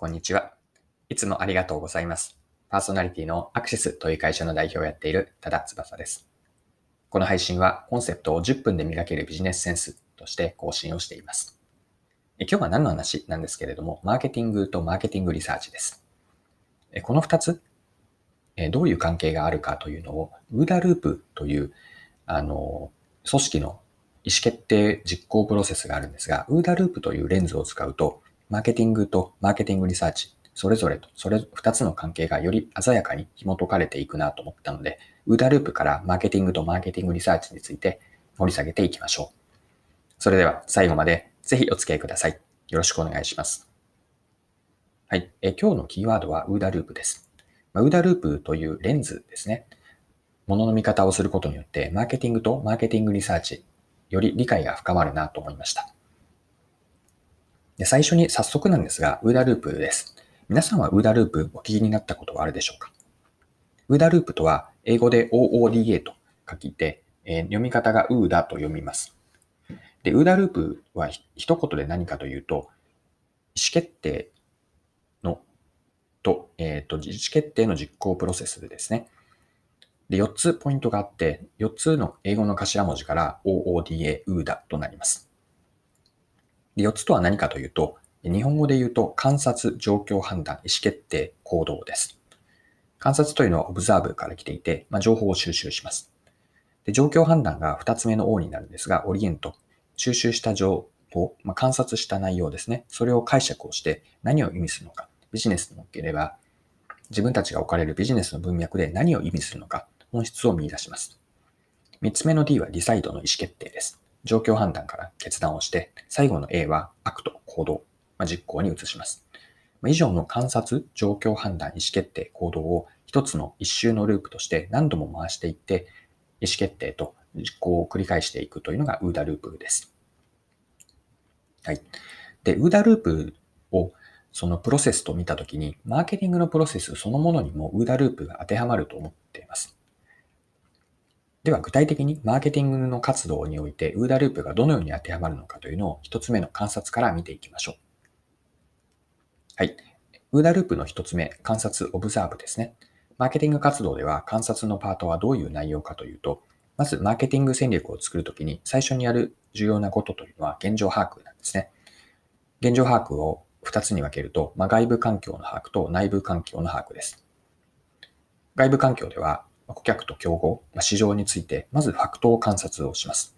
こんにちは。いつもありがとうございます。パーソナリティのアクシスという会社の代表をやっている多田翼です。この配信はコンセプトを10分で磨けるビジネスセンスとして更新をしています。今日は何の話なんですけれども、マーケティングとマーケティングリサーチです。この2つ、どういう関係があるかというのを、ウーダループという、あの、組織の意思決定実行プロセスがあるんですが、ウーダループというレンズを使うと、マーケティングとマーケティングリサーチ、それぞれと、それ二つの関係がより鮮やかに紐解かれていくなと思ったので、 OODA ループからマーケティングとマーケティングリサーチについて掘り下げていきましょう。それでは最後までぜひお付き合いください。よろしくお願いします。はい。え今日のキーワードは OODA ループです。 OODA ループというレンズですね。ものの見方をすることによって、マーケティングとマーケティングリサーチ、より理解が深まるなと思いました。で最初に早速なんですが、ウーダループです。皆さんはウーダループお聞きになったことはあるでしょうか？ウーダループとは、英語で OODA と書いて、えー、読み方がウーダと読みます。で、ウーダループは一言で何かというと、意思決定のと、えっ、ー、と、意思決定の実行プロセスですね。で、4つポイントがあって、4つの英語の頭文字から OODA、ウーダとなります。4つとは何かというと、日本語で言うと観察、状況判断、意思決定、行動です。観察というのはオブザーブから来ていて、まあ、情報を収集します。で状況判断が2つ目の O になるんですが、オリエント。収集した情報、まあ、観察した内容ですね。それを解釈をして何を意味するのか。ビジネスにおければ、自分たちが置かれるビジネスの文脈で何を意味するのか、本質を見出します。3つ目の D は decide の意思決定です。状況判断から決断をして、最後の A は act、行動、まあ、実行に移します。以上の観察、状況判断、意思決定、行動を一つの一周のループとして何度も回していって、意思決定と実行を繰り返していくというのが OODA ループです。はい。で、ウーダループをそのプロセスと見たときに、マーケティングのプロセスそのものにもウーダループが当てはまると思っています。では具体的にマーケティングの活動においてウーダループがどのように当てはまるのかというのを一つ目の観察から見ていきましょう。はい。ウーダループの一つ目、観察、オブザーブですね。マーケティング活動では観察のパートはどういう内容かというと、まずマーケティング戦略を作るときに最初にやる重要なことというのは現状把握なんですね。現状把握を2つに分けると、まあ、外部環境の把握と内部環境の把握です。外部環境では顧客と競合、市場について、まずファクトを観察をします。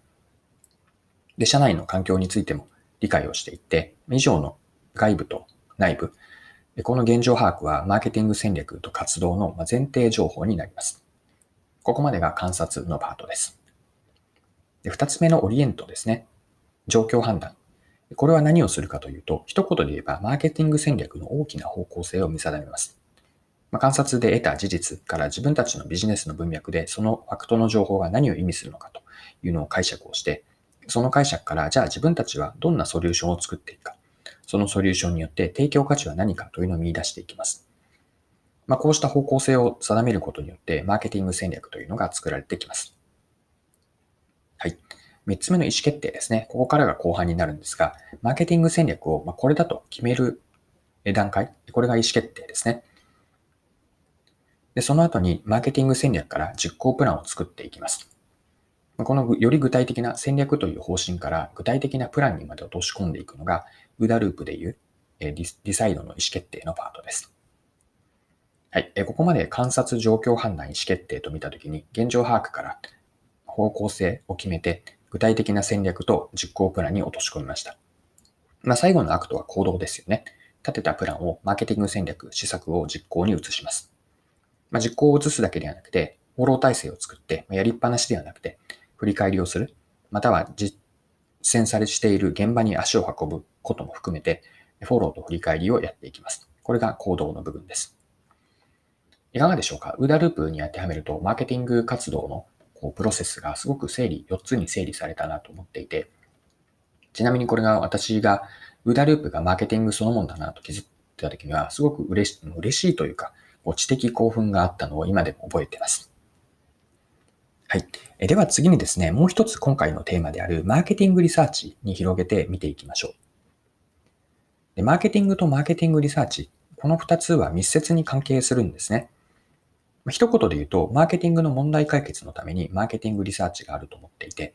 で、社内の環境についても理解をしていって、以上の外部と内部、この現状把握はマーケティング戦略と活動の前提情報になります。ここまでが観察のパートです。で二つ目のオリエントですね。状況判断。これは何をするかというと、一言で言えば、マーケティング戦略の大きな方向性を見定めます。まあ、観察で得た事実から自分たちのビジネスの文脈でそのファクトの情報が何を意味するのかというのを解釈をして、その解釈からじゃあ自分たちはどんなソリューションを作っていくか、そのソリューションによって提供価値は何かというのを見出していきます。まあ、こうした方向性を定めることによって、マーケティング戦略というのが作られてきます。はい。三つ目の意思決定ですね。ここからが後半になるんですが、マーケティング戦略をこれだと決める段階、これが意思決定ですね。で、その後にマーケティング戦略から実行プランを作っていきます。このより具体的な戦略という方針から具体的なプランにまで落とし込んでいくのが、ウダループでいうディサイドの意思決定のパートです。はい。ここまで観察状況判断意思決定と見たときに、現状把握から方向性を決めて、具体的な戦略と実行プランに落とし込みました。まあ、最後の act は行動ですよね。立てたプランをマーケティング戦略、施策を実行に移します。まあ、実行を移すだけではなくて、フォロー体制を作って、やりっぱなしではなくて、振り返りをする、または実践されしている現場に足を運ぶことも含めて、フォローと振り返りをやっていきます。これが行動の部分です。いかがでしょうか？ウーダループに当てはめると、マーケティング活動のこうプロセスがすごく整理、4つに整理されたなと思っていて、ちなみにこれが私が、ウーダループがマーケティングそのものだなと気づいた時には、すごく嬉し嬉しいというか、知的興奮があったのを今でも覚えています。はい。では次にですね、もう一つ今回のテーマであるマーケティングリサーチに広げて見ていきましょう。で、マーケティングとマーケティングリサーチ、この2つは密接に関係するんですね。一言で言うと、マーケティングの問題解決のためにマーケティングリサーチがあると思っていて、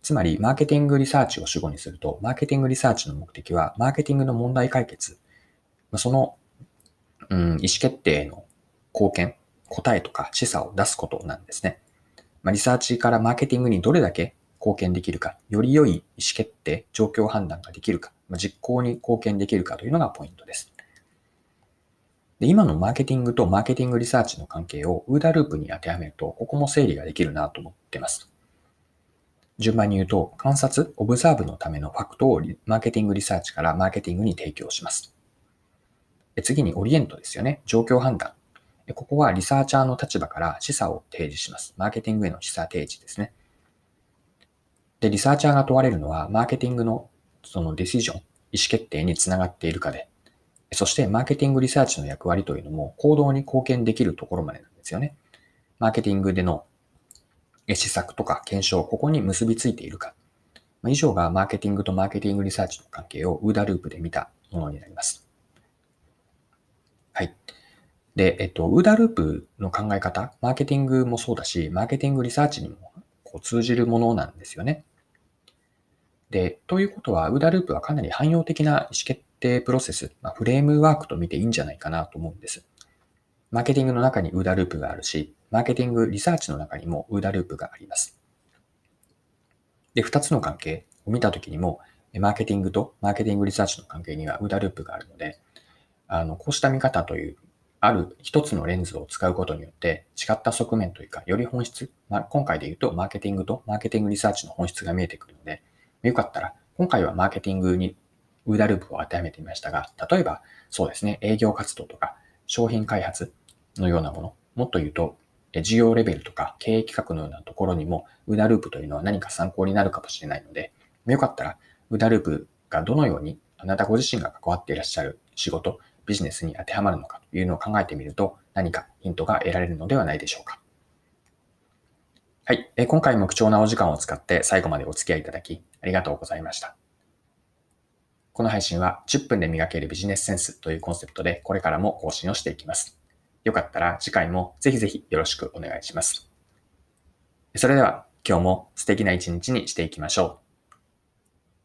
つまり、マーケティングリサーチを主語にすると、マーケティングリサーチの目的は、マーケティングの問題解決、その、うん、意思決定の貢献、答えとか示唆を出すことなんですね。まあ、リサーチからマーケティングにどれだけ貢献できるか、より良い意思決定、状況判断ができるか、まあ、実行に貢献できるかというのがポイントです。で今のマーケティングとマーケティングリサーチの関係を OODA ループに当てはめると、ここも整理ができるなと思ってます。順番に言うと、観察、 observe のためのファクトをマーケティングリサーチからマーケティングに提供します。次に orient ですよね。状況判断。ここはリサーチャーの立場から示唆を提示します。マーケティングへの示唆提示ですね。で、リサーチャーが問われるのは、マーケティングのその decision、意思決定につながっているかで、そしてマーケティングリサーチの役割というのも行動に貢献できるところまでなんですよね。マーケティングでの施策とか検証、ここに結びついているか。以上がマーケティングとマーケティングリサーチの関係を OODA ループで見たものになります。で、えっと、 OODA ループの考え方、マーケティングもそうだし、マーケティングリサーチにもこう通じるものなんですよね。で、ということは、 OODA ループはかなり汎用的な意思決定プロセス、まあ、フレームワークと見ていいんじゃないかなと思うんです。マーケティングの中に OODA ループがあるし、マーケティングリサーチの中にも OODA ループがあります。で、二つの関係を見たときにも、マーケティングとマーケティングリサーチの関係には OODA ループがあるので、あの、こうした見方という、ある一つのレンズを使うことによって違った側面というか、より本質、まあ、今回で言うとマーケティングとマーケティングリサーチの本質が見えてくるので、よかったら、今回はマーケティングにウーダループを当てはめてみましたが、例えば、そうですね、営業活動とか、商品開発のようなもの、もっと言うと、事業レベルとか経営企画のようなところにも、ウーダループというのは何か参考になるかもしれないので、よかったら、ウーダループがどのようにあなたご自身が関わっていらっしゃる仕事、ビジネスに当てはまるのかというのを考えてみると、何かヒントが得られるのではないでしょうか。はい。え今回も貴重なお時間を使って最後までお付き合いいただき、ありがとうございました。この配信は10分で磨けるビジネスセンスというコンセプトでこれからも更新をしていきます。よかったら次回もぜひぜひよろしくお願いします。それでは今日も素敵な一日にしていきましょう。